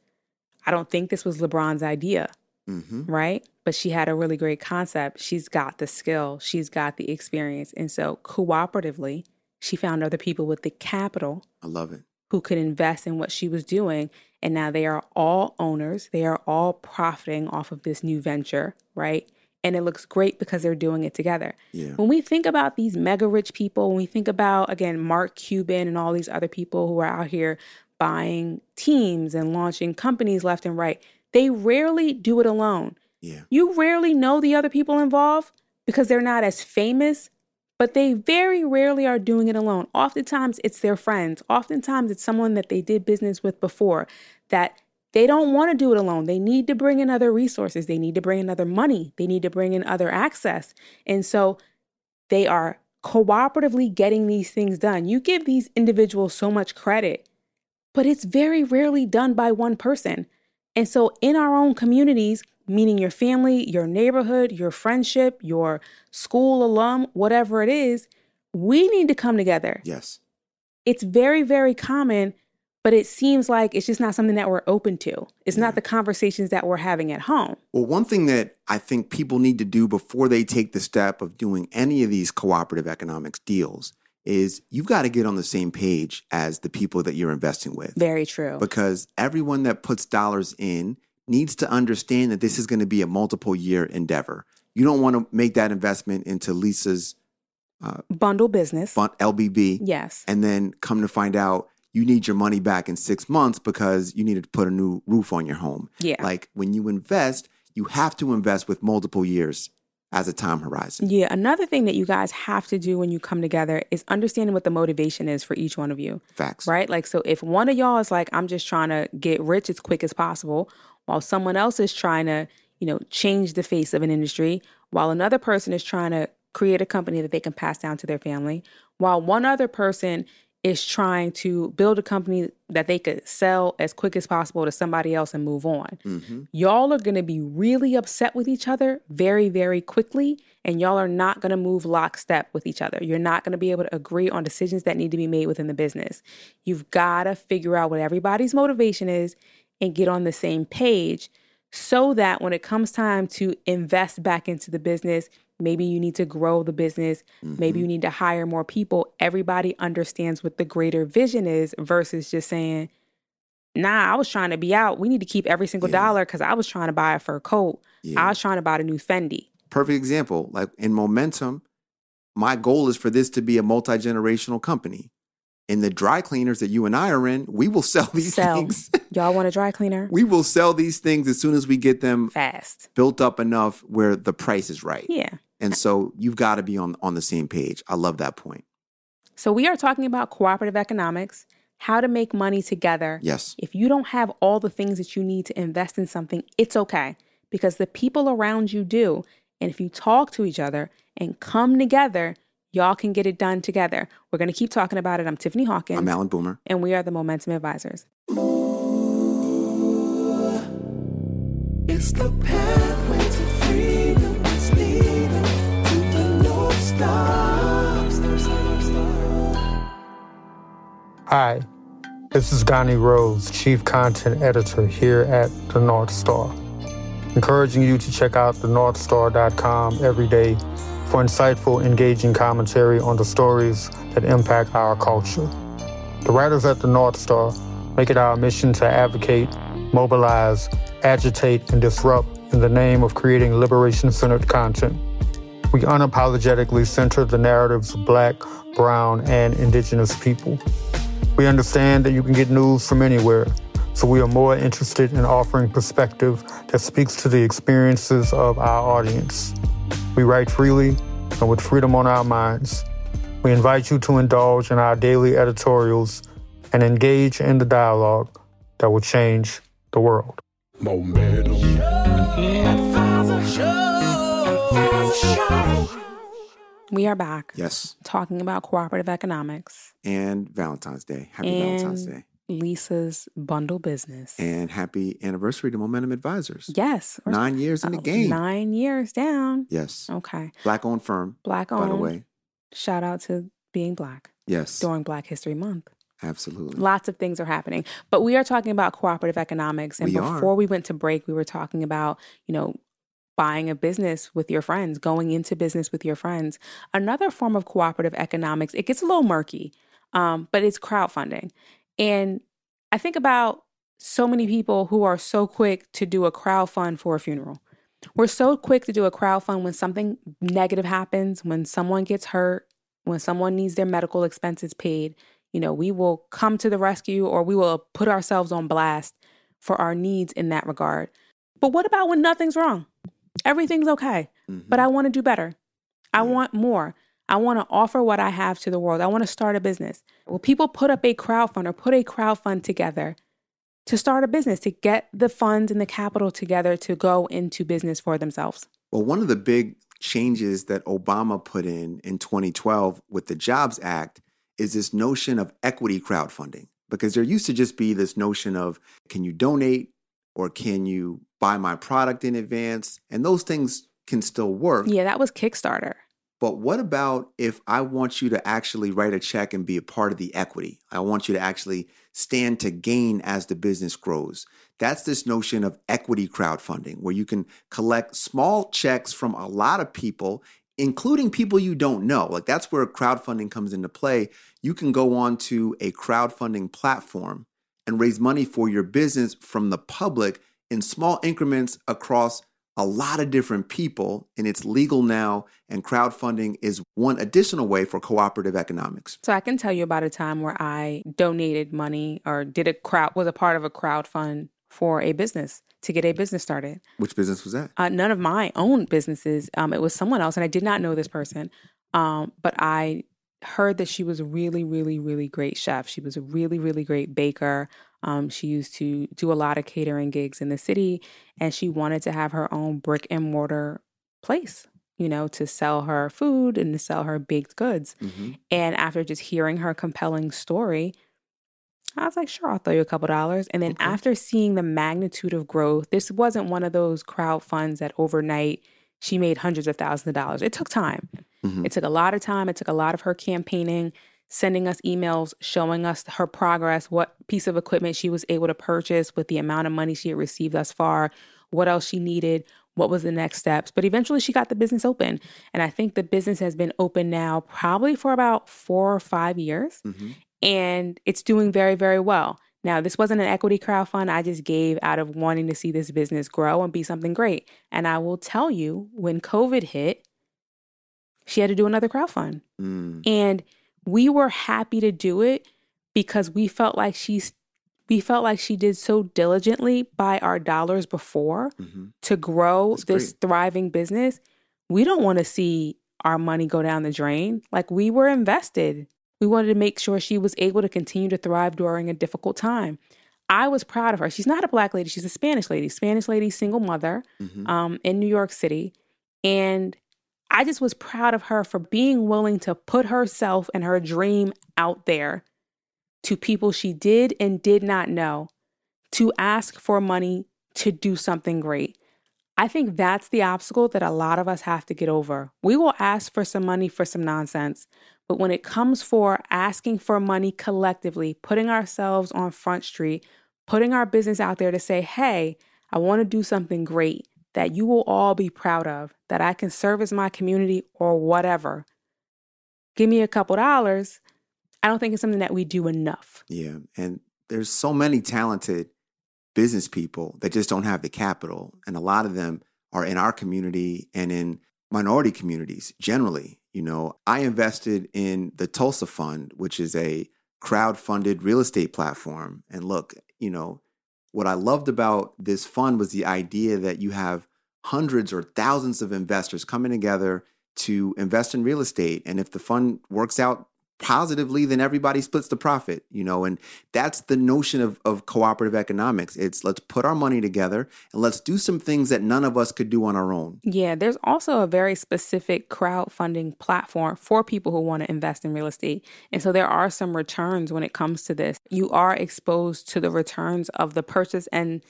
I don't think this was LeBron's idea hmm right? But she had a really great concept. She's got the skill, she's got the experience. And so, cooperatively, she found other people with the capital I love it. who could invest in what she was doing. And now they are all owners, they are all profiting off of this new venture, right? And it looks great because they're doing it together. Yeah. When we think about these mega rich people, when we think about, again, Mark Cuban and all these other people who are out here buying teams and launching companies left and right, they rarely do it alone. Yeah. You rarely know the other people involved because they're not as famous, but they very rarely are doing it alone. Oftentimes it's their friends. Oftentimes it's someone that they did business with before that they don't want to do it alone. They need to bring in other resources. They need to bring in other money. They need to bring in other access. And so they are cooperatively getting these things done. You give these individuals so much credit, but it's very rarely done by one person. And so, in our own communities, meaning your family, your neighborhood, your friendship, your school alum, whatever it is, we need to come together. Yes. It's very, very common, but it seems like it's just not something that we're open to. It's Yeah. not the conversations that we're having at home. Well, one thing that I think people need to do before they take the step of doing any of these cooperative economics deals is you've got to get on the same page as the people that you're investing with. Very true. Because everyone that puts dollars in needs to understand that this is going to be a multiple year endeavor. You don't want to make that investment into Lisa's uh, Bundle business. LBB Yes. and then come to find out you need your money back in six months because you needed to put a new roof on your home. Yeah. Like when you invest, you have to invest with multiple years as a time horizon. Yeah, another thing that you guys have to do when you come together is understanding what the motivation is for each one of you. Facts. Right? Like, so if one of y'all is like, I'm just trying to get rich as quick as possible, while someone else is trying to, you know, change the face of an industry, while another person is trying to create a company that they can pass down to their family, while one other person is trying to build a company that they could sell as quick as possible to somebody else and move on. Mm-hmm. Y'all are going to be really upset with each other very, very quickly, and y'all are not going to move lockstep with each other. You're not going to be able to agree on decisions that need to be made within the business. You've got to figure out what everybody's motivation is and get on the same page so that when it comes time to invest back into the business, Maybe you need to grow the business. Mm-hmm. Maybe you need to hire more people. Everybody understands what the greater vision is versus just saying, nah, I was trying to be out. We need to keep every single yeah. dollar because I was trying to buy a fur coat. Yeah. I was trying to buy a new Fendi. Perfect example. Like in Momentum, my goal is for this to be a multi generational company. In the dry cleaners that you and I are in, we will sell these sell. things. Y'all want a dry cleaner? we will sell these things as soon as we get them fast built up enough where the price is right. Yeah. And so you've got to be on, on the same page. I love that point. So we are talking about cooperative economics, how to make money together. Yes. If you don't have all the things that you need to invest in something, it's okay because the people around you do. And if you talk to each other and come together, y'all can get it done together. We're going to keep talking about it. I'm Tiffany Hawkins. I'm Alan Boomer. And we are the Momentum Advisors. It's the pathway Hi, this is Gani Rose, Chief Content Editor here at The North Star. Encouraging you to check out thenorthstar.com every day for insightful, engaging commentary on the stories that impact our culture. The writers at The North Star make it our mission to advocate, mobilize, agitate, and disrupt in the name of creating liberation centered content. We unapologetically center the narratives of Black, Brown, and Indigenous people. We understand that you can get news from anywhere, so we are more interested in offering perspective that speaks to the experiences of our audience. We write freely and with freedom on our minds. We invite you to indulge in our daily editorials and engage in the dialogue that will change the world. Momentum. We are back. Yes. Talking about cooperative economics. And Valentine's Day. Happy and Valentine's Day. Lisa's bundle business. And happy anniversary to Momentum Advisors. Yes. Nine years in the oh, game. Nine years down. Yes. Okay. Black owned firm. Black owned. By the way. Shout out to being black. Yes. During Black History Month. Absolutely. Lots of things are happening. But we are talking about cooperative economics. And we before are. we went to break, we were talking about, you know, buying a business with your friends, going into business with your friends. Another form of cooperative economics, it gets a little murky, um, but it's crowdfunding. And I think about so many people who are so quick to do a crowdfund for a funeral. We're so quick to do a crowdfund when something negative happens, when someone gets hurt, when someone needs their medical expenses paid. You know, we will come to the rescue or we will put ourselves on blast for our needs in that regard. But what about when nothing's wrong? Everything's okay, mm-hmm. but I want to do better. I yeah. want more. I want to offer what I have to the world. I want to start a business. Well, people put up a crowdfund or put a crowdfund together to start a business, to get the funds and the capital together to go into business for themselves. Well, one of the big changes that Obama put in in 2012 with the Jobs Act is this notion of equity crowdfunding. Because there used to just be this notion of can you donate or can you buy my product in advance, and those things can still work. Yeah, that was Kickstarter. But what about if I want you to actually write a check and be a part of the equity? I want you to actually stand to gain as the business grows. That's this notion of equity crowdfunding, where you can collect small checks from a lot of people, including people you don't know. Like that's where crowdfunding comes into play. You can go on to a crowdfunding platform and raise money for your business from the public in small increments across a lot of different people and it's legal now and crowdfunding is one additional way for cooperative economics. So I can tell you about a time where I donated money or did a crowd was a part of a crowd fund for a business to get a business started. Which business was that? Uh, none of my own businesses. Um, it was someone else and I did not know this person. Um, but I heard that she was a really, really, really great chef. She was a really, really great baker. Um, she used to do a lot of catering gigs in the city, and she wanted to have her own brick and mortar place you know, to sell her food and to sell her baked goods. Mhm. And after just hearing her compelling story, I was like, sure, I'll throw you a couple dollars. And then Okay. after seeing the magnitude of growth, this wasn't one of those crowd funds that overnight she made hundreds of thousands of dollars. It took time. Mhm. It took a lot of time. It took a lot of her campaigning, sending us emails, showing us her progress, what piece of equipment she was able to purchase with the amount of money she had received thus far, what else she needed, what was the next steps. But eventually she got the business open. And I think the business has been open now probably for about four or five years Mhm. and it's doing very, very well. Now, this wasn't an equity crowdfund. I just gave out of wanting to see this business grow and be something great. And I will tell you, when COVID hit, she had to do another crowdfund. Mm. And we were happy to do it because we felt like she's we felt like she did so diligently by our dollars before Mhm. to grow That's this great. thriving business. We don't want to see our money go down the drain. Like we were invested. We wanted to make sure she was able to continue to thrive during a difficult time. I was proud of her. She's not a black lady, she's a Spanish lady. Spanish lady, single mother Mhm. um, in New York City. And I just was proud of her for being willing to put herself and her dream out there to people she did and did not know to ask for money to do something great. I think that's the obstacle that a lot of us have to get over. We will ask for some money for some nonsense, but when it comes for asking for money collectively, putting ourselves on Front Street, putting our business out there to say, hey, I want to do something great that you will all be proud of, that I can service my community or whatever. Give me a couple dollars. I don't think it's something that we do enough. Yeah. And there's so many talented business people that just don't have the capital. And a lot of them are in our community and in minority communities generally. You know, I invested in the Tulsa Fund, which is a crowd-funded real estate platform. And look, you know, what I loved about this fund was the idea that you have hundreds or thousands of investors coming together to invest in real estate. And if the fund works out positively, then everybody splits the profit, you know, and that's the notion of, of cooperative economics. It's let's put our money together and let's do some things that none of us could do on our own. Yeah, there's also a very specific crowdfunding platform for people who want to invest in real estate. And so there are some returns when it comes to this. You are exposed to the returns of the purchase and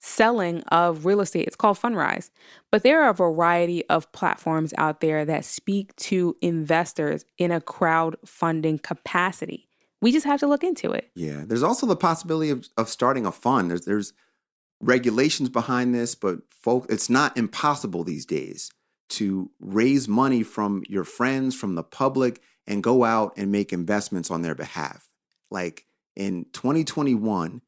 selling of real estate. It's called Fundrise. But there are a variety of platforms out there that speak to investors in a crowdfunding capacity. We just have to look into it. Yeah. There's also the possibility of, of starting a fund. There's there's regulations behind this, but folk it's not impossible these days to raise money from your friends, from the public, and go out and make investments on their behalf. Like in 2021,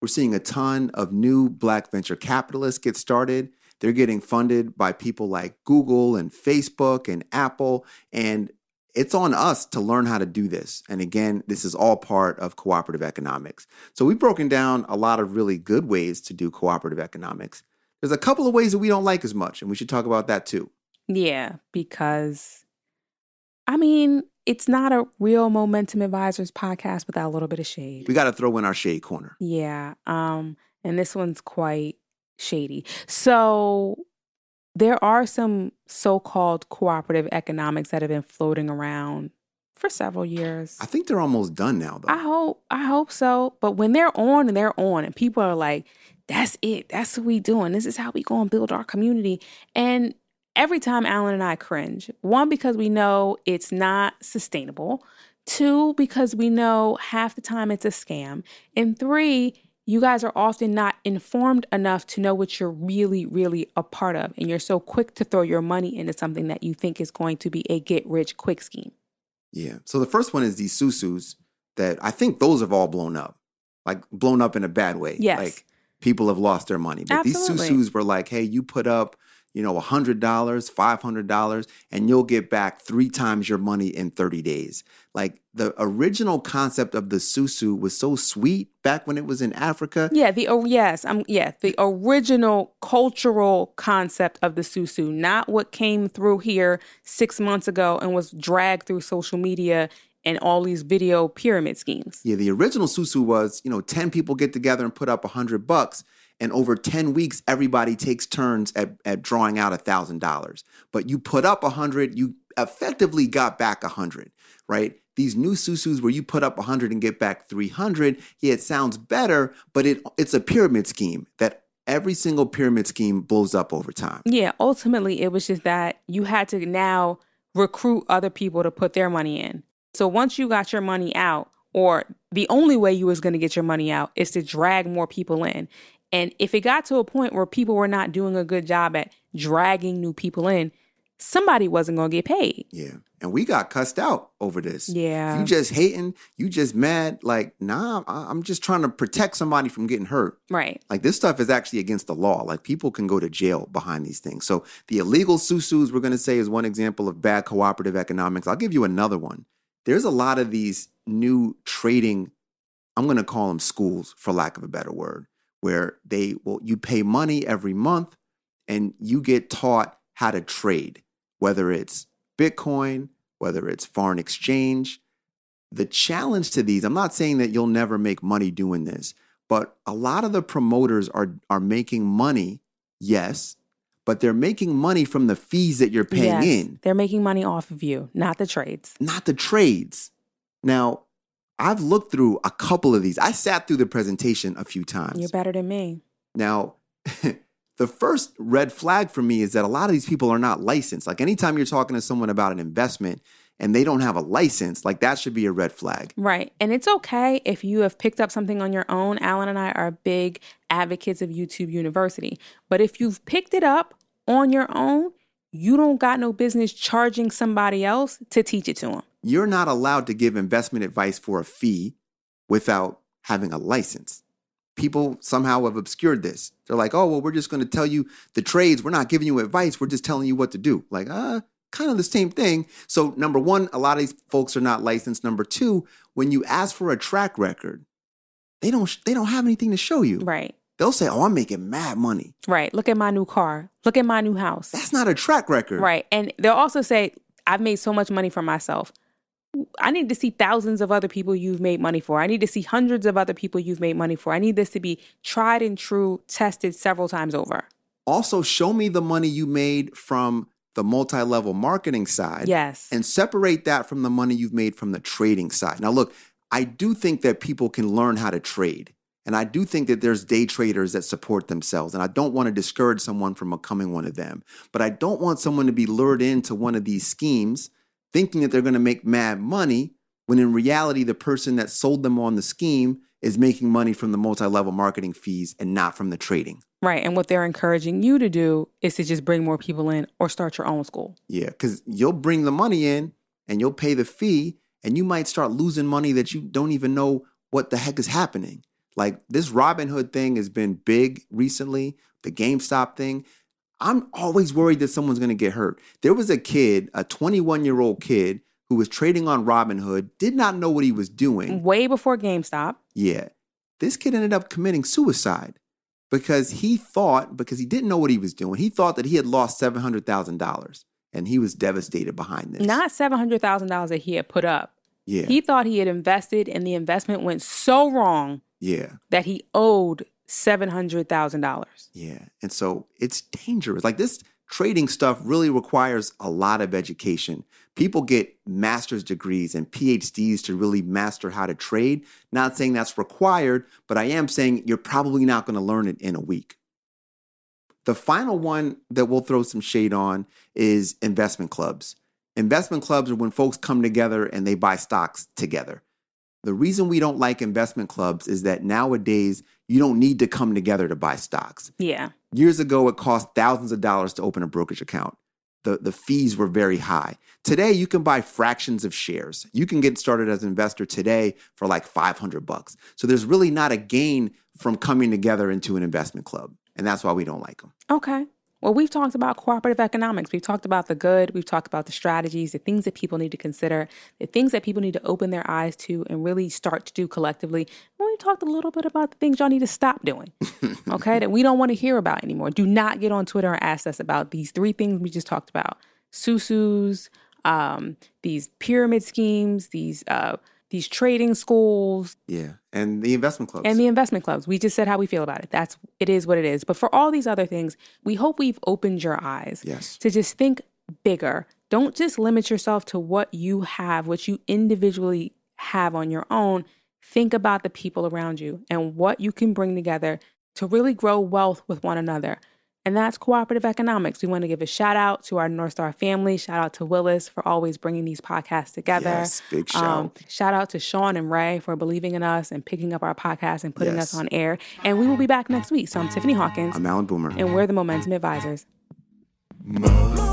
we're seeing a ton of new black venture capitalists get started. They're getting funded by people like Google and Facebook and Apple. And it's on us to learn how to do this. And again, this is all part of cooperative economics. So we've broken down a lot of really good ways to do cooperative economics. There's a couple of ways that we don't like as much, and we should talk about that too. Yeah, because I mean, it's not a real Momentum Advisors podcast without a little bit of shade. We got to throw in our shade corner. Yeah. Um, and this one's quite shady. So there are some so-called cooperative economics that have been floating around for several years. I think they're almost done now, though. I hope I hope so. But when they're on and they're on and people are like, that's it. That's what we doing. This is how we gonna build our community. And every time Alan and I cringe. One, because we know it's not sustainable. Two, because we know half the time it's a scam. And three, you guys are often not informed enough to know what you're really, really a part of. And you're so quick to throw your money into something that you think is going to be a get rich quick scheme. Yeah. So the first one is these susus that I think those have all blown up, like blown up in a bad way. Yes. Like people have lost their money. But Absolutely. these susus were like, hey, you put up, you know, $100, $500, and you'll get back three times your money in 30 days. Like the original concept of the susu was so sweet back when it was in Africa. Yeah, the oh yes, um yeah, the original cultural concept of the susu, not what came through here 6 months ago and was dragged through social media and all these video pyramid schemes. Yeah, the original susu was, you know, 10 people get together and put up 100 bucks and over 10 weeks everybody takes turns at, at drawing out $1000 but you put up 100 you effectively got back 100 right these new susus where you put up 100 and get back 300 yeah it sounds better but it it's a pyramid scheme that every single pyramid scheme blows up over time Yeah, ultimately, it was just that you had to now recruit other people to put their money in. So once you got your money out, or the only way you was going to get your money out is to drag more people in. And if it got to a point where people were not doing a good job at dragging new people in, somebody wasn't going to get paid. Yeah. And we got cussed out over this. Yeah. You just hating, you just mad. Like, nah, I'm just trying to protect somebody from getting hurt. Right. Like, this stuff is actually against the law. Like, people can go to jail behind these things. So, the illegal susus, we're going to say, is one example of bad cooperative economics. I'll give you another one. There's a lot of these new trading, I'm going to call them schools, for lack of a better word, where they will, you pay money every month and you get taught how to trade, whether it's Bitcoin, whether it's foreign exchange. The challenge to these, I'm not saying that you'll never make money doing this, but a lot of the promoters are are making money, yes, but they're making money from the fees that you're paying Yes, in, They're making money off of you, not the trades. not the trades. Now, I've looked through a couple of these. I sat through the presentation a few times. You're better than me. Now, the first red flag for me is that a lot of these people are not licensed. Like anytime you're talking to someone about an investment and they don't have a license, like that should be a red flag. Right. And it's okay if you have picked up something on your own. Alan and I are big advocates of YouTube University. But if you've picked it up on your own, you don't got no business charging somebody else to teach it to them. You're not allowed to give investment advice for a fee without having a license. People somehow have obscured this. They're like, oh, well, we're just going to tell you the trades. We're not giving you advice. We're just telling you what to do. Like, uh, kind of the same thing. So, number one, a lot of these folks are not licensed. Number two, when you ask for a track record, they don't they don't have anything to show you. Right. They'll say, "Oh, I'm making mad money." Right. Look at my new car. Look at my new house. That's not a track record. Right. And they'll also say, I've made so much money for myself. I need to see thousands of other people you've made money for. I need to see hundreds of other people you've made money for. I need this to be tried and true, tested several times over. Also, show me the money you made from the multi-level marketing side. Yes. And separate that from the money you've made from the trading side. Now, look, I do think that people can learn how to trade. And I do think that there's day traders that support themselves. And I don't want to discourage someone from becoming one of them. But I don't want someone to be lured into one of these schemes thinking that they're going to make mad money when in reality, the person that sold them on the scheme is making money from the multi level marketing fees and not from the trading. Right. And what they're encouraging you to do is to just bring more people in or start your own school. Yeah, because you'll bring the money in and you'll pay the fee, and you might start losing money that you don't even know what the heck is happening. Like this Robinhood thing has been big recently, the GameStop thing. I'm always worried that someone's going to get hurt. There was a kid, a 21 year old kid, who was trading on Robinhood, did not know what he was doing. Way before GameStop. Yeah. This kid ended up committing suicide because he thought, because he didn't know what he was doing, he thought that he had lost $700,000 and he was devastated behind this. Not $700,000 that he had put up. yeah. He thought he had invested and the investment went so wrong yeah. that he owed $700,000. Yeah. And so it's dangerous. Like this trading stuff really requires a lot of education. People get master's degrees and PhDs to really master how to trade. Not saying that's required, but I am saying you're probably not going to learn it in a week. The final one that we'll throw some shade on is investment clubs. Investment clubs are when folks come together and they buy stocks together. The reason we don't like investment clubs is that nowadays you don't need to come together to buy stocks. Yeah. Years ago, it cost thousands of dollars to open a brokerage account. The, the fees were very high. Today, you can buy fractions of shares. You can get started as an investor today for like 500 bucks. So there's really not a gain from coming together into an investment club. And that's why we don't like them. Okay. Well, we've talked about cooperative economics. We've talked about the good. We've talked about the strategies, the things that people need to consider, the things that people need to open their eyes to and really start to do collectively. And we talked a little bit about the things y'all need to stop doing, okay, that we don't want to hear about anymore. Do not get on Twitter and ask us about these three things we just talked about susus, um, these pyramid schemes, these uh, these trading schools Yeah. And the investment clubs. and the investment clubs. We just said how we feel about it. That's it is what it is. But for all these other things, we hope we've opened your eyes yes. to just think bigger. Don't just limit yourself to what you have, what you individually have on your own. Think about the people around you and what you can bring together to really grow wealth with one another. And that's cooperative economics. We want to give a shout out to our North Star family. Shout out to Willis for always bringing these podcasts together. Yes, big um, shout. Um, shout out to Shaun and Ray for believing in us and picking up our podcast and putting yes. us on air. And we will be back next week. So I'm Tiffany Hawkins. I'm Alan Boomer. And we're the Momentum Advisors. Momentum.